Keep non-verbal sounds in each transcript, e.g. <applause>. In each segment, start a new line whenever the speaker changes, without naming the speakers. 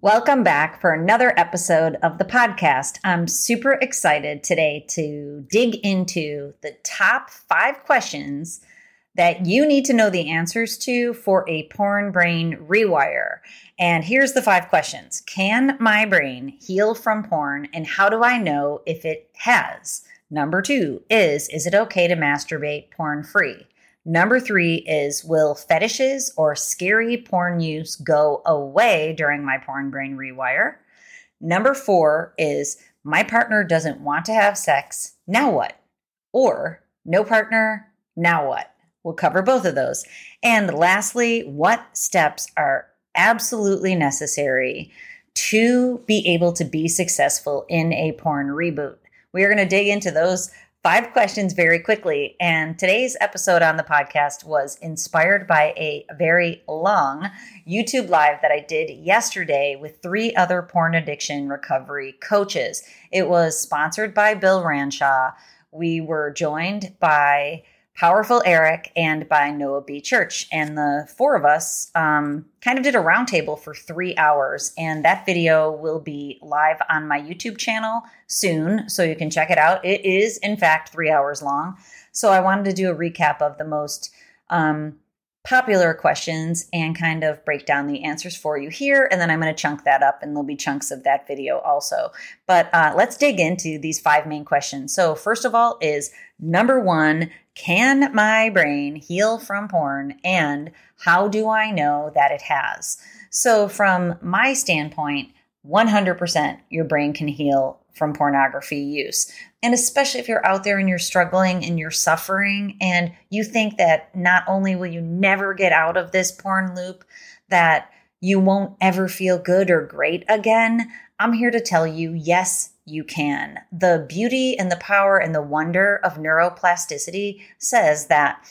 Welcome back for another episode of the podcast. I'm super excited today to dig into the top five questions that you need to know the answers to for a porn brain rewire. And here's the five questions Can my brain heal from porn? And how do I know if it has? Number two is Is it okay to masturbate porn free? Number three is Will fetishes or scary porn use go away during my porn brain rewire? Number four is My partner doesn't want to have sex. Now what? Or No partner. Now what? We'll cover both of those. And lastly, what steps are absolutely necessary to be able to be successful in a porn reboot? We are going to dig into those five questions very quickly. And today's episode on the podcast was inspired by a very long YouTube live that I did yesterday with three other porn addiction recovery coaches. It was sponsored by Bill Ranshaw. We were joined by Powerful Eric and by Noah B. Church. And the four of us um, kind of did a roundtable for three hours. And that video will be live on my YouTube channel soon. So you can check it out. It is, in fact, three hours long. So I wanted to do a recap of the most um, popular questions and kind of break down the answers for you here. And then I'm going to chunk that up and there'll be chunks of that video also. But uh, let's dig into these five main questions. So, first of all, is number one, can my brain heal from porn? And how do I know that it has? So, from my standpoint, 100% your brain can heal from pornography use. And especially if you're out there and you're struggling and you're suffering and you think that not only will you never get out of this porn loop, that you won't ever feel good or great again, I'm here to tell you yes, you can. The beauty and the power and the wonder of neuroplasticity says that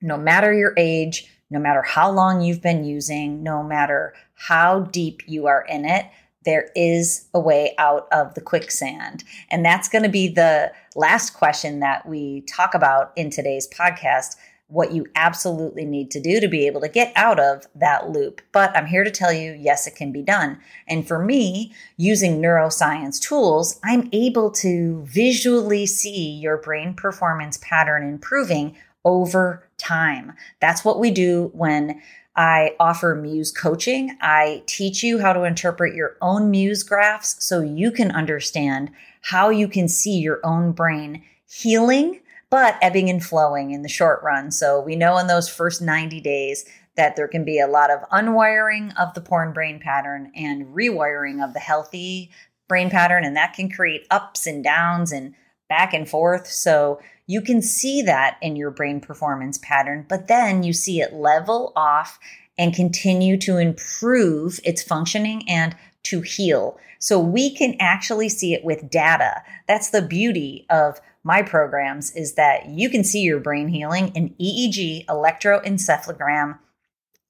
no matter your age, no matter how long you've been using, no matter how deep you are in it, there is a way out of the quicksand. And that's going to be the last question that we talk about in today's podcast what you absolutely need to do to be able to get out of that loop. But I'm here to tell you, yes, it can be done. And for me, using neuroscience tools, I'm able to visually see your brain performance pattern improving over time. That's what we do when I offer Muse coaching. I teach you how to interpret your own Muse graphs so you can understand how you can see your own brain healing, but ebbing and flowing in the short run. So we know in those first 90 days that there can be a lot of unwiring of the porn brain pattern and rewiring of the healthy brain pattern. And that can create ups and downs and back and forth. So you can see that in your brain performance pattern, but then you see it level off and continue to improve its functioning and to heal. So we can actually see it with data. That's the beauty of my programs is that you can see your brain healing in EEG, electroencephalogram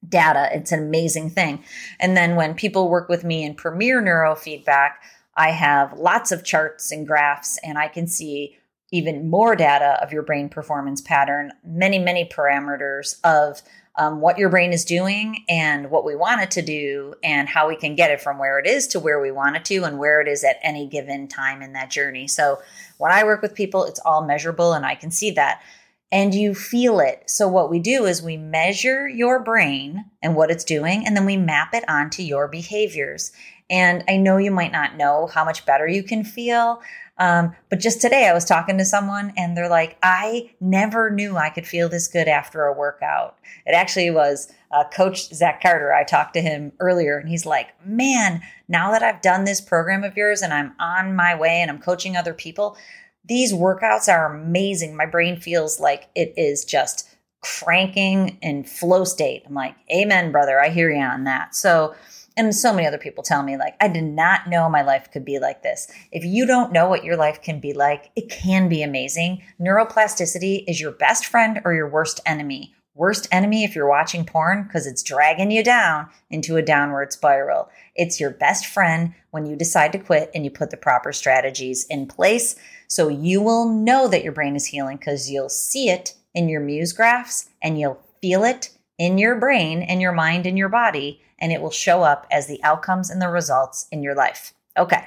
data. It's an amazing thing. And then when people work with me in Premier Neurofeedback, I have lots of charts and graphs and I can see even more data of your brain performance pattern, many, many parameters of um, what your brain is doing and what we want it to do, and how we can get it from where it is to where we want it to, and where it is at any given time in that journey. So, when I work with people, it's all measurable, and I can see that. And you feel it. So, what we do is we measure your brain and what it's doing, and then we map it onto your behaviors. And I know you might not know how much better you can feel. Um, but just today, I was talking to someone and they're like, I never knew I could feel this good after a workout. It actually was uh, Coach Zach Carter. I talked to him earlier and he's like, Man, now that I've done this program of yours and I'm on my way and I'm coaching other people, these workouts are amazing. My brain feels like it is just cranking in flow state. I'm like, Amen, brother. I hear you on that. So, and so many other people tell me like i did not know my life could be like this. If you don't know what your life can be like it can be amazing. Neuroplasticity is your best friend or your worst enemy. Worst enemy if you're watching porn because it's dragging you down into a downward spiral. It's your best friend when you decide to quit and you put the proper strategies in place. So you will know that your brain is healing because you'll see it in your muse graphs and you'll feel it in your brain and your mind and your body and it will show up as the outcomes and the results in your life. Okay,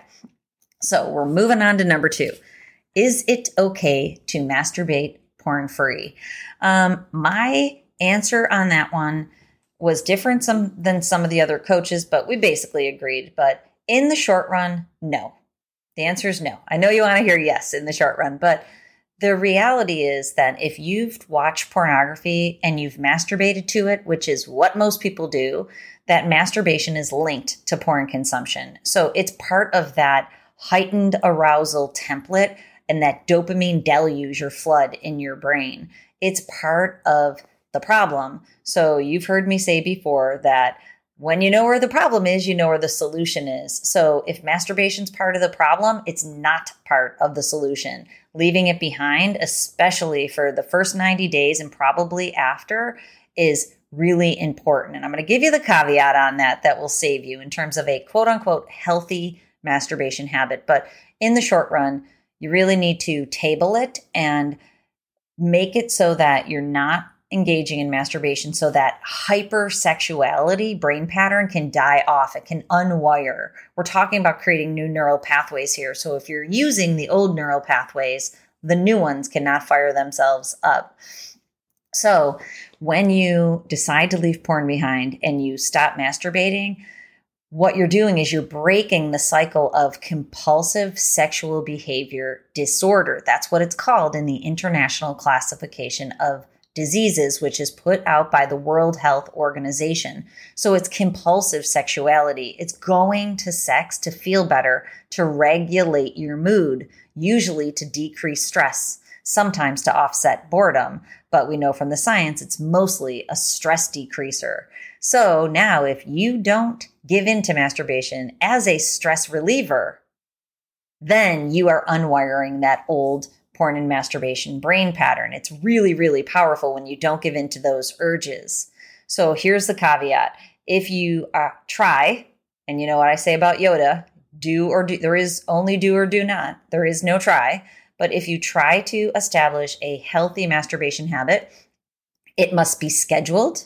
so we're moving on to number two. Is it okay to masturbate porn free? Um, my answer on that one was different some, than some of the other coaches, but we basically agreed. But in the short run, no. The answer is no. I know you want to hear yes in the short run, but the reality is that if you've watched pornography and you've masturbated to it, which is what most people do, that masturbation is linked to porn consumption. So it's part of that heightened arousal template and that dopamine deluge or flood in your brain. It's part of the problem. So you've heard me say before that when you know where the problem is, you know where the solution is. So if masturbation's part of the problem, it's not part of the solution. Leaving it behind, especially for the first 90 days and probably after, is really important. And I'm going to give you the caveat on that that will save you in terms of a quote unquote healthy masturbation habit. But in the short run, you really need to table it and make it so that you're not engaging in masturbation so that hypersexuality brain pattern can die off. It can unwire. We're talking about creating new neural pathways here. So if you're using the old neural pathways, the new ones cannot fire themselves up. So when you decide to leave porn behind and you stop masturbating, what you're doing is you're breaking the cycle of compulsive sexual behavior disorder. That's what it's called in the International Classification of Diseases, which is put out by the World Health Organization. So it's compulsive sexuality. It's going to sex to feel better, to regulate your mood, usually to decrease stress, sometimes to offset boredom. But we know from the science it's mostly a stress decreaser. So now, if you don't give in to masturbation as a stress reliever, then you are unwiring that old porn and masturbation brain pattern. It's really, really powerful when you don't give in to those urges. So here's the caveat if you uh, try, and you know what I say about Yoda do or do, there is only do or do not, there is no try. But if you try to establish a healthy masturbation habit, it must be scheduled.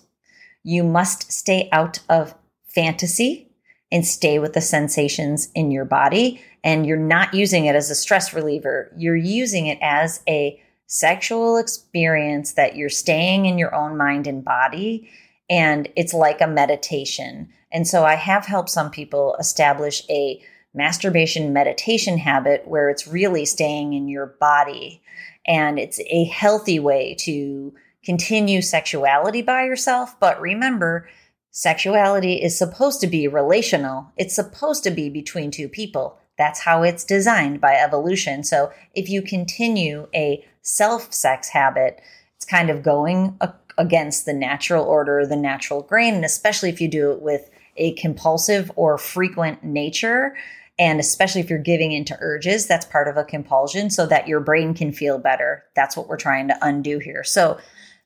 You must stay out of fantasy and stay with the sensations in your body and you're not using it as a stress reliever. You're using it as a sexual experience that you're staying in your own mind and body. And it's like a meditation. And so I have helped some people establish a masturbation meditation habit where it's really staying in your body. And it's a healthy way to continue sexuality by yourself. But remember, sexuality is supposed to be relational, it's supposed to be between two people. That's how it's designed by evolution. So if you continue a self sex habit, it's kind of going against the natural order, the natural grain, and especially if you do it with a compulsive or frequent nature. And especially if you're giving into urges, that's part of a compulsion so that your brain can feel better. That's what we're trying to undo here. So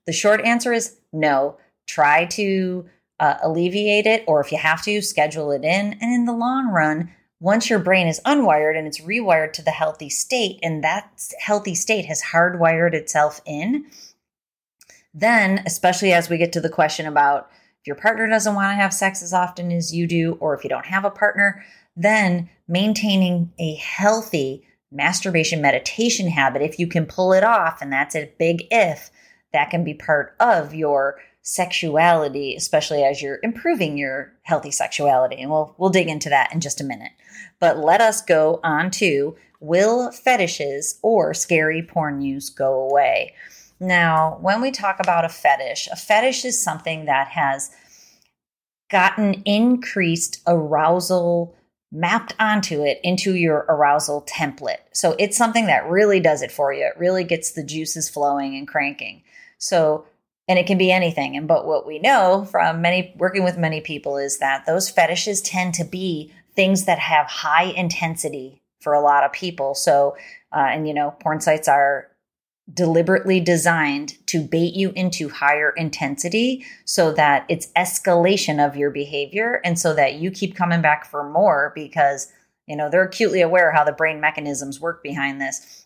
the short answer is no. Try to uh, alleviate it, or if you have to, schedule it in. And in the long run, once your brain is unwired and it's rewired to the healthy state, and that healthy state has hardwired itself in, then, especially as we get to the question about if your partner doesn't want to have sex as often as you do, or if you don't have a partner, then maintaining a healthy masturbation meditation habit, if you can pull it off, and that's a big if, that can be part of your sexuality, especially as you're improving your healthy sexuality. And we'll we'll dig into that in just a minute. But let us go on to will fetishes or scary porn use go away? Now, when we talk about a fetish, a fetish is something that has gotten increased arousal mapped onto it into your arousal template. So it's something that really does it for you. It really gets the juices flowing and cranking. So and it can be anything. And but what we know from many working with many people is that those fetishes tend to be things that have high intensity for a lot of people. So uh, and you know porn sites are deliberately designed to bait you into higher intensity so that it's escalation of your behavior and so that you keep coming back for more because you know they're acutely aware how the brain mechanisms work behind this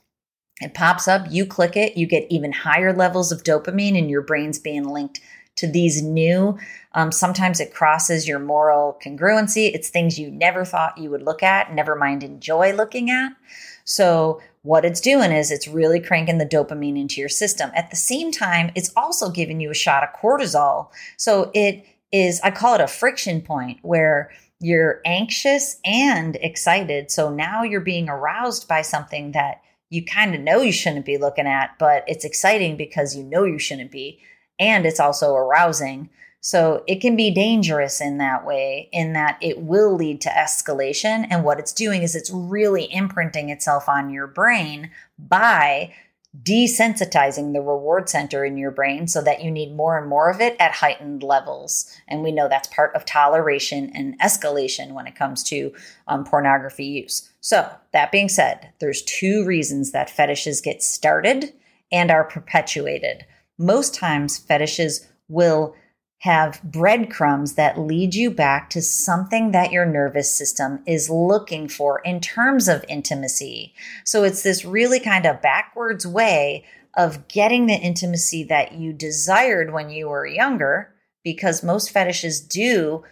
it pops up, you click it, you get even higher levels of dopamine, and your brain's being linked to these new, um, sometimes it crosses your moral congruency. It's things you never thought you would look at, never mind enjoy looking at. So, what it's doing is it's really cranking the dopamine into your system. At the same time, it's also giving you a shot of cortisol. So, it is, I call it a friction point where you're anxious and excited. So now you're being aroused by something that you kind of know you shouldn't be looking at, but it's exciting because you know you shouldn't be. And it's also arousing. So it can be dangerous in that way, in that it will lead to escalation. And what it's doing is it's really imprinting itself on your brain by desensitizing the reward center in your brain so that you need more and more of it at heightened levels. And we know that's part of toleration and escalation when it comes to um, pornography use. So, that being said, there's two reasons that fetishes get started and are perpetuated. Most times, fetishes will have breadcrumbs that lead you back to something that your nervous system is looking for in terms of intimacy. So it's this really kind of backwards way of getting the intimacy that you desired when you were younger, because most fetishes do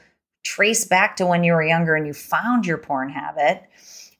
trace back to when you were younger and you found your porn habit.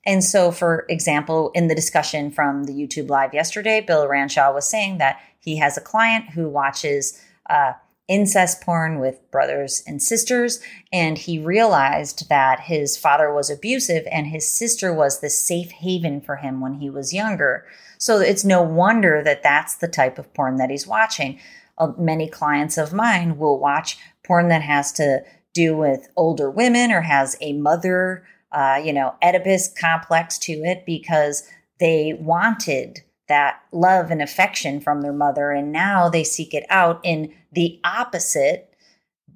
And so, for example, in the discussion from the YouTube Live yesterday, Bill Ranshaw was saying that he has a client who watches uh, incest porn with brothers and sisters. And he realized that his father was abusive and his sister was the safe haven for him when he was younger. So it's no wonder that that's the type of porn that he's watching. Uh, many clients of mine will watch porn that has to do with older women or has a mother, uh, you know, Oedipus complex to it because they wanted that love and affection from their mother. And now they seek it out in the opposite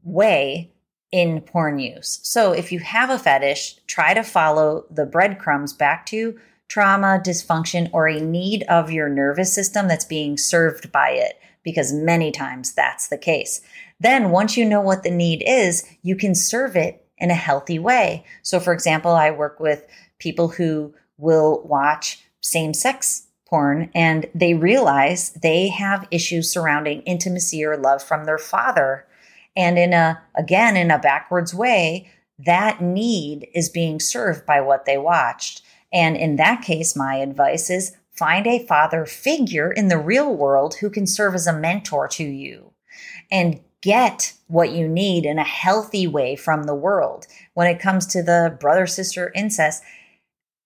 way in porn use. So if you have a fetish, try to follow the breadcrumbs back to trauma, dysfunction, or a need of your nervous system that's being served by it, because many times that's the case. Then, once you know what the need is, you can serve it in a healthy way. So, for example, I work with people who will watch same sex porn and they realize they have issues surrounding intimacy or love from their father. And in a, again, in a backwards way, that need is being served by what they watched. And in that case, my advice is find a father figure in the real world who can serve as a mentor to you and get what you need in a healthy way from the world. When it comes to the brother sister incest,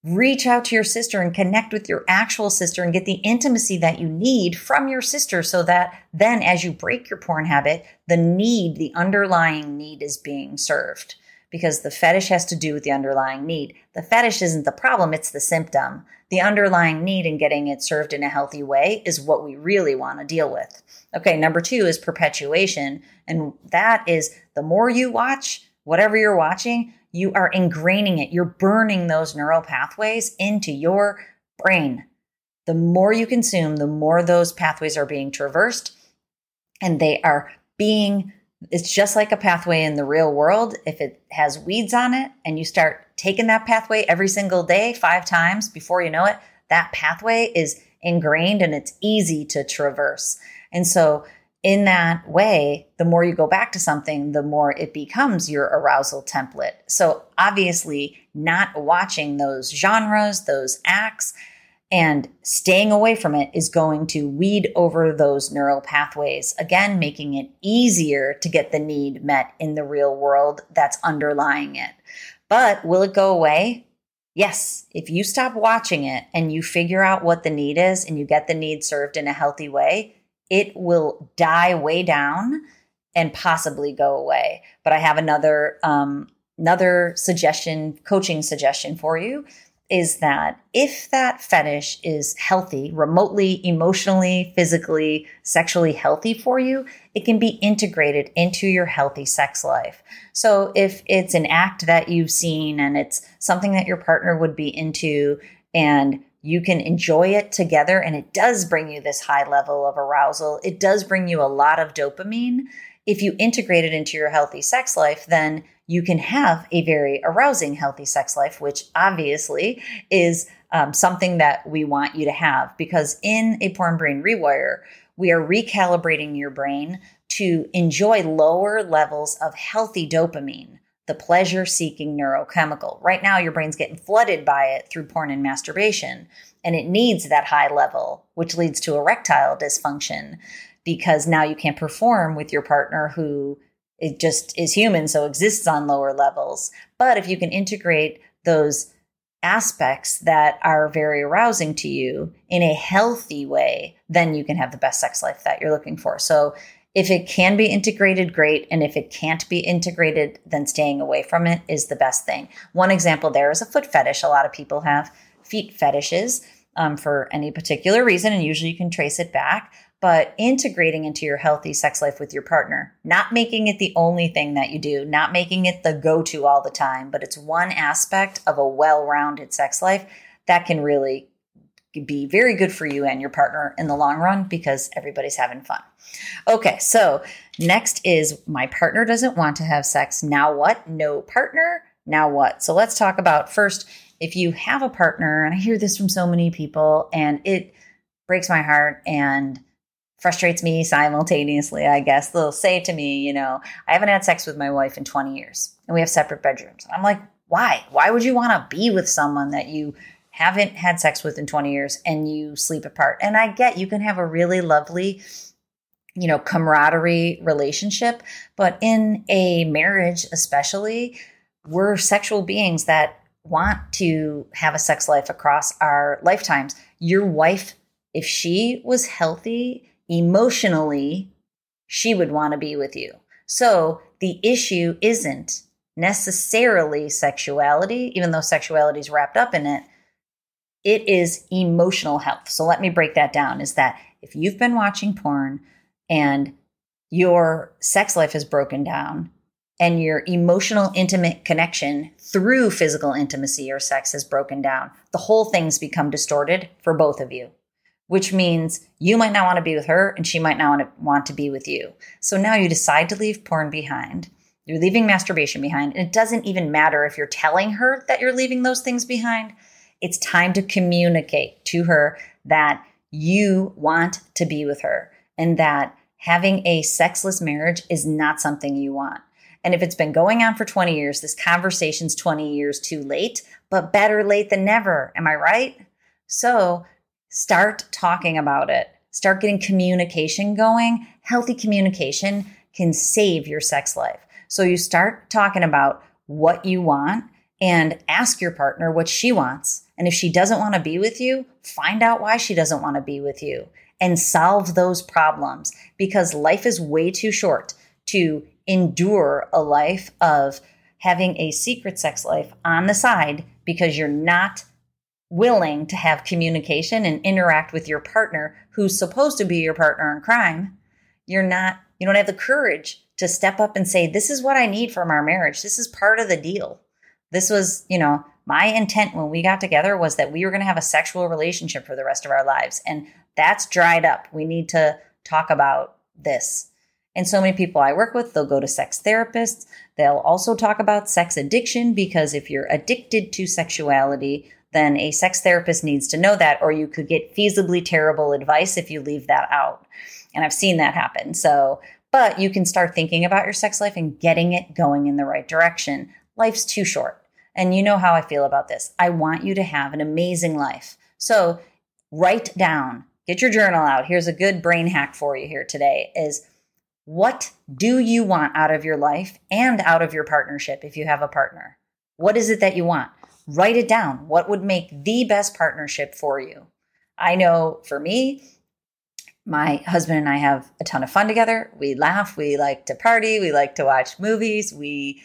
reach out to your sister and connect with your actual sister and get the intimacy that you need from your sister so that then as you break your porn habit, the need, the underlying need is being served because the fetish has to do with the underlying need. The fetish isn't the problem, it's the symptom. The underlying need and getting it served in a healthy way is what we really want to deal with. Okay, number two is perpetuation. And that is the more you watch, whatever you're watching, you are ingraining it. You're burning those neural pathways into your brain. The more you consume, the more those pathways are being traversed and they are being, it's just like a pathway in the real world. If it has weeds on it and you start taking that pathway every single day, five times before you know it, that pathway is ingrained and it's easy to traverse. And so in that way, the more you go back to something, the more it becomes your arousal template. So obviously, not watching those genres, those acts, and staying away from it is going to weed over those neural pathways, again, making it easier to get the need met in the real world that's underlying it. But will it go away? Yes, if you stop watching it and you figure out what the need is and you get the need served in a healthy way, it will die way down and possibly go away. But I have another um, another suggestion, coaching suggestion for you is that if that fetish is healthy, remotely, emotionally, physically, sexually healthy for you, it can be integrated into your healthy sex life. So if it's an act that you've seen and it's something that your partner would be into and you can enjoy it together and it does bring you this high level of arousal. It does bring you a lot of dopamine. If you integrate it into your healthy sex life, then you can have a very arousing healthy sex life, which obviously is um, something that we want you to have because in a porn brain rewire, we are recalibrating your brain to enjoy lower levels of healthy dopamine, the pleasure seeking neurochemical. Right now, your brain's getting flooded by it through porn and masturbation, and it needs that high level, which leads to erectile dysfunction because now you can't perform with your partner who it just is human, so exists on lower levels. But if you can integrate those aspects that are very arousing to you in a healthy way, then you can have the best sex life that you're looking for. So if it can be integrated, great. And if it can't be integrated, then staying away from it is the best thing. One example there is a foot fetish. A lot of people have feet fetishes um, for any particular reason, and usually you can trace it back but integrating into your healthy sex life with your partner, not making it the only thing that you do, not making it the go to all the time, but it's one aspect of a well rounded sex life that can really be very good for you and your partner in the long run because everybody's having fun. Okay, so next is my partner doesn't want to have sex. Now what? No partner. Now what? So let's talk about first if you have a partner, and I hear this from so many people, and it breaks my heart. And frustrates me simultaneously, I guess. They'll say to me, you know, I haven't had sex with my wife in 20 years and we have separate bedrooms. I'm like, why? Why would you want to be with someone that you haven't had sex with in 20 years and you sleep apart? And I get you can have a really lovely, you know, camaraderie relationship, but in a marriage, especially, we're sexual beings that want to have a sex life across our lifetimes. Your wife, if she was healthy emotionally, she would want to be with you. So the issue isn't necessarily sexuality, even though sexuality is wrapped up in it. It is emotional health. So let me break that down is that if you've been watching porn and your sex life is broken down and your emotional intimate connection through physical intimacy or sex is broken down, the whole thing's become distorted for both of you which means you might not want to be with her and she might not want to, want to be with you. So now you decide to leave porn behind. You're leaving masturbation behind. And it doesn't even matter if you're telling her that you're leaving those things behind. It's time to communicate to her that you want to be with her and that having a sexless marriage is not something you want. And if it's been going on for 20 years, this conversation's 20 years too late, but better late than never. Am I right? So start talking about it. Start getting communication going. Healthy communication can save your sex life. So you start talking about what you want and ask your partner what she wants. And if she doesn't want to be with you, find out why she doesn't want to be with you and solve those problems because life is way too short to endure a life of having a secret sex life on the side because you're not willing to have communication and interact with your partner who's supposed to be your partner in crime, you're not, you don't have the courage to step up and say, This is what I need from our marriage. This is part of the deal. This was, you know, my intent when we got together was that we were going to have a sexual relationship for the rest of our lives. And that's dried up. We need to talk about this. And so many people I work with, they'll go to sex therapists. They'll also talk about sex addiction because if you're addicted to sexuality, then a sex therapist needs to know that, or you could get feasibly terrible advice if you leave that out. And I've seen that happen. So, but you can start thinking about your sex life and getting it going in the right direction. Life's too short. And you know how I feel about this. I want you to have an amazing life. So, write down, get your journal out. Here's a good brain hack for you here today is what do you want out of your life and out of your partnership if you have a partner? What is it that you want? Write it down. What would make the best partnership for you? I know for me, my husband and I have a ton of fun together. We laugh, we like to party, we like to watch movies, we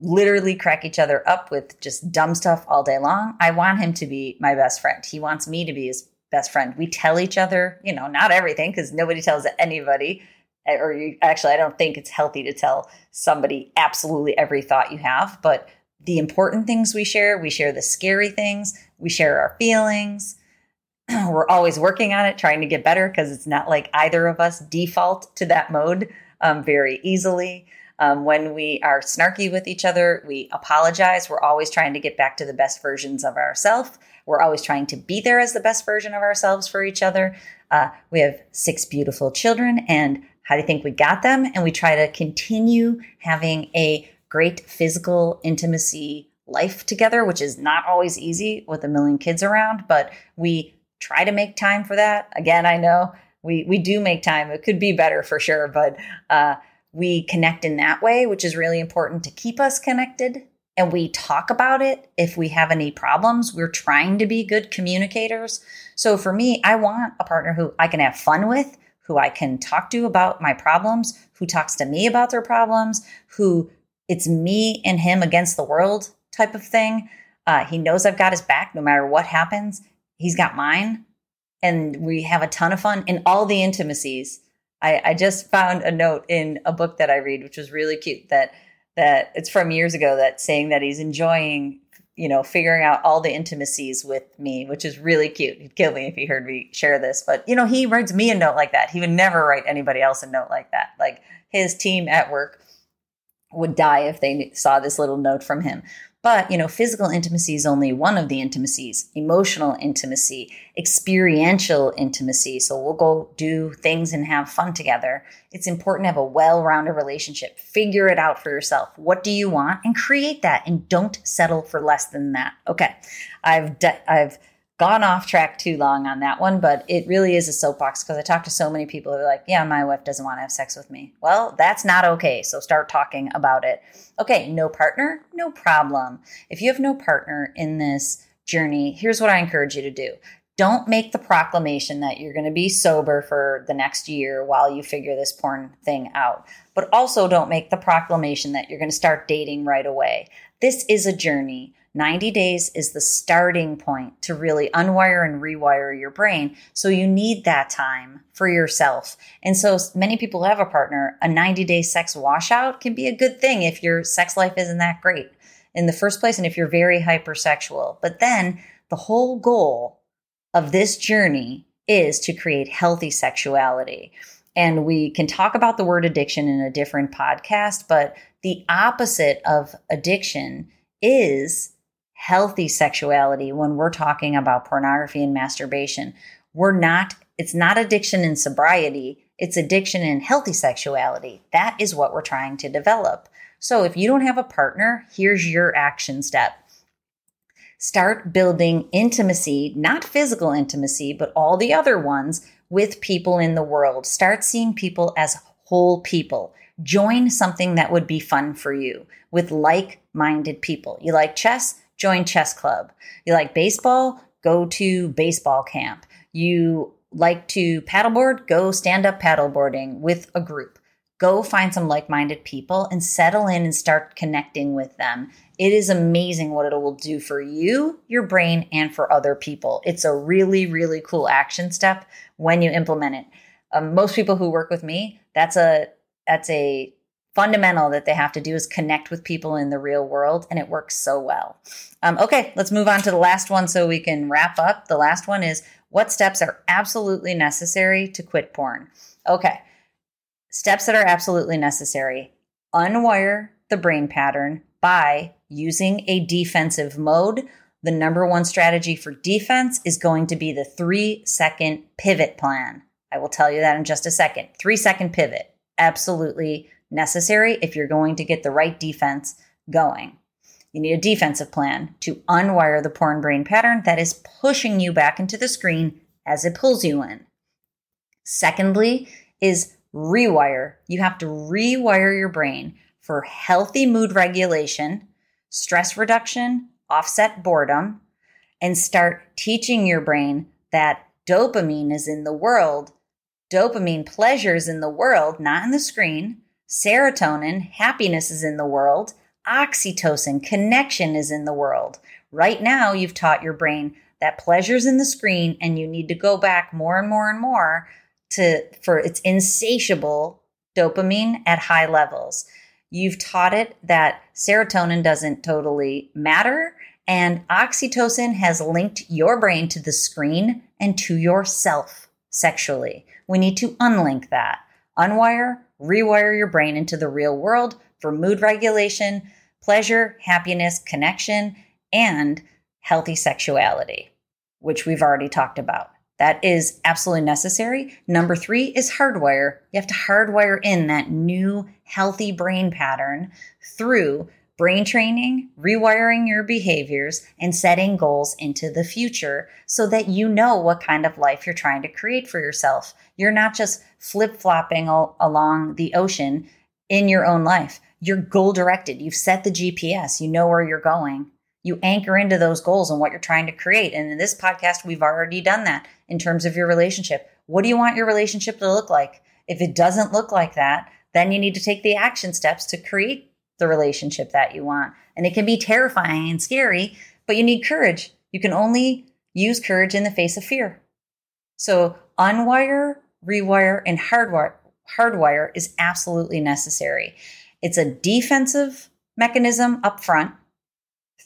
literally crack each other up with just dumb stuff all day long. I want him to be my best friend. He wants me to be his best friend. We tell each other, you know, not everything because nobody tells anybody. Eh, or you, actually, I don't think it's healthy to tell somebody absolutely every thought you have, but the important things we share. We share the scary things. We share our feelings. <clears throat> We're always working on it, trying to get better because it's not like either of us default to that mode um, very easily. Um, when we are snarky with each other, we apologize. We're always trying to get back to the best versions of ourselves. We're always trying to be there as the best version of ourselves for each other. Uh, we have six beautiful children, and how do you think we got them? And we try to continue having a great physical intimacy life together, which is not always easy with a million kids around, but we try to make time for that. Again, I know we we do make time. It could be better for sure, but uh, we connect in that way, which is really important to keep us connected. And we talk about it if we have any problems. We're trying to be good communicators. So for me, I want a partner who I can have fun with, who I can talk to about my problems, who talks to me about their problems, who it's me and him against the world type of thing. Uh, he knows I've got his back no matter what happens. He's got mine. And we have a ton of fun in all the intimacies. I, I just found a note in a book that I read, which was really cute, that that it's from years ago that saying that he's enjoying, you know, figuring out all the intimacies with me, which is really cute. He'd kill me if he heard me share this. But, you know, he writes me a note like that. He would never write anybody else a note like that. Like his team at work would die if they saw this little note from him. But, you know, physical intimacy is only one of the intimacies, emotional intimacy, experiential intimacy. So we'll go do things and have fun together. It's important to have a well rounded relationship. Figure it out for yourself. What do you want? And create that and don't settle for less than that. Okay. I've, de- I've, gone off track too long on that one, but it really is a soapbox because I talk to so many people who are like, yeah, my wife doesn't want to have sex with me. Well, that's not okay. So start talking about it. Okay, no partner, no problem. If you have no partner in this journey, here's what I encourage you to do. Don't make the proclamation that you're going to be sober for the next year while you figure this porn thing out. But also don't make the proclamation that you're going to start dating right away. This is a journey. 90 days is the starting point to really unwire and rewire your brain. So you need that time for yourself. And so many people have a partner. A 90 day sex washout can be a good thing if your sex life isn't that great in the first place and if you're very hypersexual. But then the whole goal of this journey is to create healthy sexuality. And we can talk about the word addiction in a different podcast, but the opposite of addiction is healthy sexuality when we're talking about pornography and masturbation. We're not, it's not addiction in sobriety, it's addiction in healthy sexuality. That is what we're trying to develop. So if you don't have a partner, here's your action step. Start building intimacy, not physical intimacy, but all the other ones with people in the world. Start seeing people as whole people. Join something that would be fun for you with like minded people. You like chess? Join chess club. You like baseball? Go to baseball camp. You like to paddleboard? Go stand up paddleboarding with a group. Go find some like minded people and settle in and start connecting with them. It is amazing what it will do for you, your brain, and for other people. It's a really, really cool action step when you implement it. Um, most people who work with me, that's a that's a fundamental that they have to do is connect with people in the real world, and it works so well. Um, okay, let's move on to the last one so we can wrap up. The last one is what steps are absolutely necessary to quit porn? Okay, steps that are absolutely necessary unwire the brain pattern by using a defensive mode. The number one strategy for defense is going to be the three second pivot plan. I will tell you that in just a second. Three second pivot. Absolutely necessary if you're going to get the right defense going. You need a defensive plan to unwire the porn brain pattern that is pushing you back into the screen as it pulls you in. Secondly, is rewire. You have to rewire your brain for healthy mood regulation, stress reduction, offset boredom, and start teaching your brain that dopamine is in the world. Dopamine pleasures in the world, not in the screen. Serotonin, happiness is in the world. Oxytocin, connection is in the world. Right now, you've taught your brain that pleasure's in the screen and you need to go back more and more and more to for its insatiable dopamine at high levels. You've taught it that serotonin doesn't totally matter and oxytocin has linked your brain to the screen and to yourself sexually. We need to unlink that. Unwire rewire your brain into the real world for mood regulation, pleasure, happiness, connection, and healthy sexuality, which we've already talked about. That is absolutely necessary. Number three is hardwire. You have to hardwire in that new healthy brain pattern through brain training, rewiring your behaviors, and setting goals into the future so that you know what kind of life you're trying to create for yourself. You're not just flip flopping along the ocean in your own life. You're goal directed. You've set the GPS. You know where you're going. You anchor into those goals and what you're trying to create. And in this podcast, we've already done that in terms of your relationship. What do you want your relationship to look like? If it doesn't look like that, then you need to take the action steps to create the relationship that you want. And it can be terrifying and scary, but you need courage. You can only use courage in the face of fear. So unwire, rewire, and hardwire, hardwire is absolutely necessary. It's a defensive mechanism up front,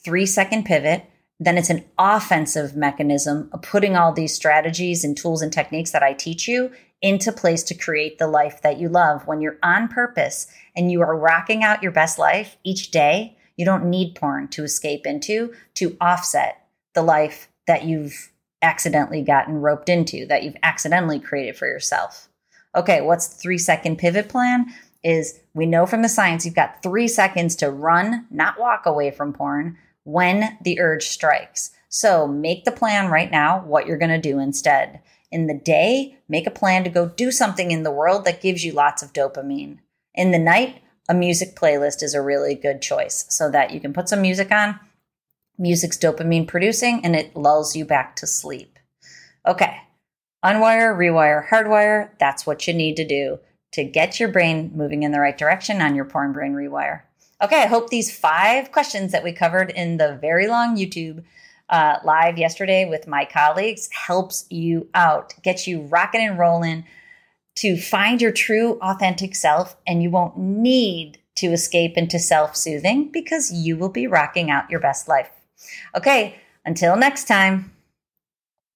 three second pivot. Then it's an offensive mechanism of putting all these strategies and tools and techniques that I teach you into place to create the life that you love. When you're on purpose and you are rocking out your best life each day, you don't need porn to escape into to offset the life that you've accidentally gotten roped into, that you've accidentally created for yourself. Okay, what's the three second pivot plan? Is we know from the science you've got three seconds to run, not walk away from porn when the urge strikes. So make the plan right now what you're going to do instead in the day, make a plan to go do something in the world that gives you lots of dopamine. In the night, a music playlist is a really good choice so that you can put some music on. Music's dopamine producing and it lulls you back to sleep. Okay, unwire, rewire, hardwire. That's what you need to do to get your brain moving in the right direction on your porn brain rewire. Okay, I hope these five questions that we covered in the very long YouTube uh, live yesterday with my colleagues helps you out, gets you rocking and rolling to find your true authentic self, and you won't need to escape into self soothing because you will be rocking out your best life. Okay, until next time.